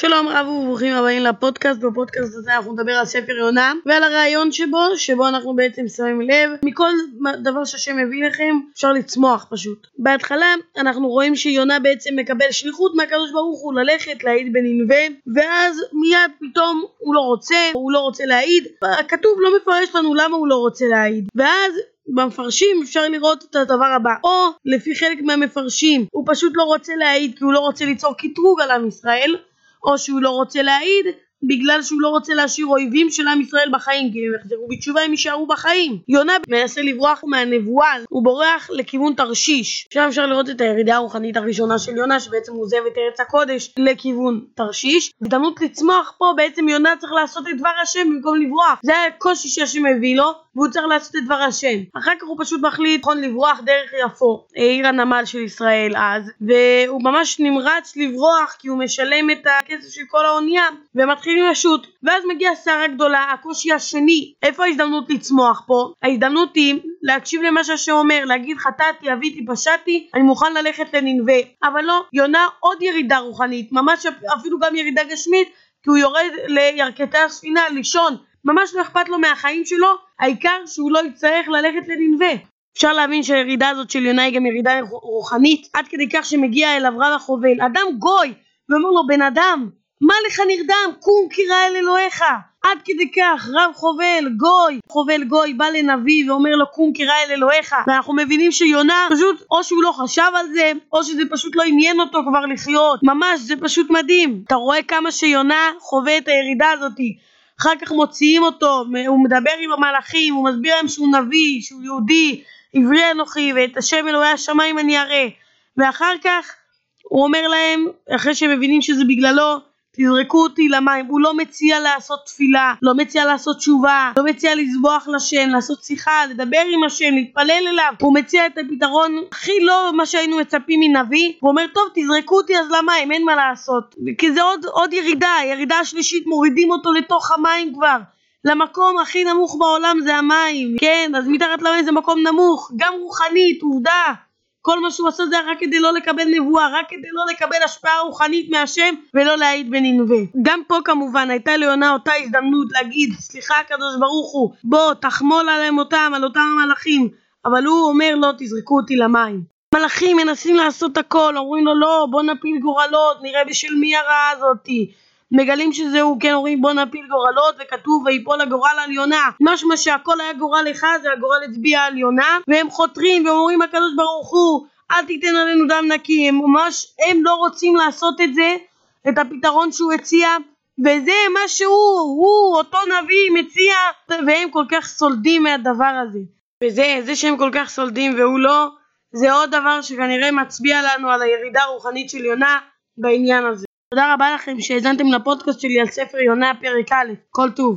שלום רב וברוכים הבאים לפודקאסט, בפודקאסט הזה אנחנו נדבר על ספר יונה ועל הרעיון שבו, שבו אנחנו בעצם שמים לב מכל דבר שהשם מביא לכם אפשר לצמוח פשוט. בהתחלה אנחנו רואים שיונה בעצם מקבל שליחות מהקדוש ברוך הוא ללכת להעיד בננבה ואז מיד פתאום הוא לא רוצה, הוא לא רוצה להעיד, הכתוב לא מפרש לנו למה הוא לא רוצה להעיד. ואז במפרשים אפשר לראות את הדבר הבא. או לפי חלק מהמפרשים הוא פשוט לא רוצה להעיד כי הוא לא רוצה ליצור קטרוג על עם ישראל או שהוא לא רוצה להעיד בגלל שהוא לא רוצה להשאיר אויבים של עם ישראל בחיים כי הם יחזרו בתשובה הם יישארו בחיים. יונה מנסה לברוח מהנבואה הוא בורח לכיוון תרשיש שם אפשר לראות את הירידה הרוחנית הראשונה של יונה שבעצם הוא עוזב את ארץ הקודש לכיוון תרשיש. הזדמנות לצמוח פה בעצם יונה צריך לעשות את דבר השם במקום לברוח זה הקושי שהשם מביא לו והוא צריך לעשות את דבר השם. אחר כך הוא פשוט מחליט נכון לברוח דרך יפו, עיר הנמל של ישראל אז, והוא ממש נמרץ לברוח כי הוא משלם את הכסף של כל האונייה, ומתחילים לשוט. ואז מגיעה סערה גדולה, הקושי השני, איפה ההזדמנות לצמוח פה? ההזדמנות היא להקשיב למה שהשם אומר, להגיד חטאתי, אביתי, פשעתי, אני מוכן ללכת לננבה. אבל לא, יונה עוד ירידה רוחנית, ממש אפילו גם ירידה גשמית, כי הוא יורד לירכתי הספינה לישון ממש לא אכפת לו מהחיים שלו, העיקר שהוא לא יצטרך ללכת לננבה. אפשר להבין שהירידה הזאת של יונה היא גם ירידה רוחנית, עד כדי כך שמגיע אליו רב החובל, אדם גוי, ואומר לו בן אדם, מה לך נרדם? קום קירא אל אלוהיך. עד כדי כך רב חובל גוי, חובל גוי בא לנביא ואומר לו קום קירא אל אלוהיך ואנחנו מבינים שיונה פשוט או שהוא לא חשב על זה או שזה פשוט לא עניין אותו כבר לחיות ממש זה פשוט מדהים אתה רואה כמה שיונה חווה את הירידה הזאתי אחר כך מוציאים אותו, הוא מדבר עם המלאכים, הוא מסביר להם שהוא נביא, שהוא יהודי, עברי אנוכי, ואת השם אלוהי השמיים אני אראה. ואחר כך הוא אומר להם, אחרי שהם מבינים שזה בגללו, תזרקו אותי למים. הוא לא מציע לעשות תפילה, לא מציע לעשות תשובה, לא מציע לזבוח לשם, לעשות שיחה, לדבר עם השם, להתפלל אליו. הוא מציע את הפתרון הכי לא מה שהיינו מצפים מנביא. הוא אומר, טוב, תזרקו אותי אז למים, אין מה לעשות. כי זה עוד, עוד ירידה, ירידה השלישית, מורידים אותו לתוך המים כבר. למקום הכי נמוך בעולם זה המים, כן, אז מתחת למים זה מקום נמוך, גם רוחנית, עובדה. כל מה שהוא עשה זה רק כדי לא לקבל נבואה, רק כדי לא לקבל השפעה רוחנית מהשם ולא להעיד בננבה. גם פה כמובן הייתה ליונה אותה הזדמנות להגיד סליחה הקדוש ברוך הוא בוא תחמול עליהם אותם, על אותם המלאכים אבל הוא אומר לא תזרקו אותי למים. מלאכים מנסים לעשות הכל, אומרים לו לא בוא נפיל גורלות, נראה בשל מי הרעה הזאתי מגלים שזהו, כן אומרים בוא נפיל גורלות וכתוב ויפול הגורל על יונה משמע שהכל היה גורל אחד זה הגורל הצביע על יונה והם חותרים ואומרים הקדוש ברוך הוא אל תיתן עלינו דם נקי הם ממש הם לא רוצים לעשות את זה את הפתרון שהוא הציע וזה מה שהוא הוא אותו נביא מציע והם כל כך סולדים מהדבר הזה. וזה זה שהם כל כך סולדים והוא לא זה עוד דבר שכנראה מצביע לנו על הירידה הרוחנית של יונה בעניין הזה תודה רבה לכם שהאזנתם לפודקאסט שלי על ספר יונה פרק א', כל טוב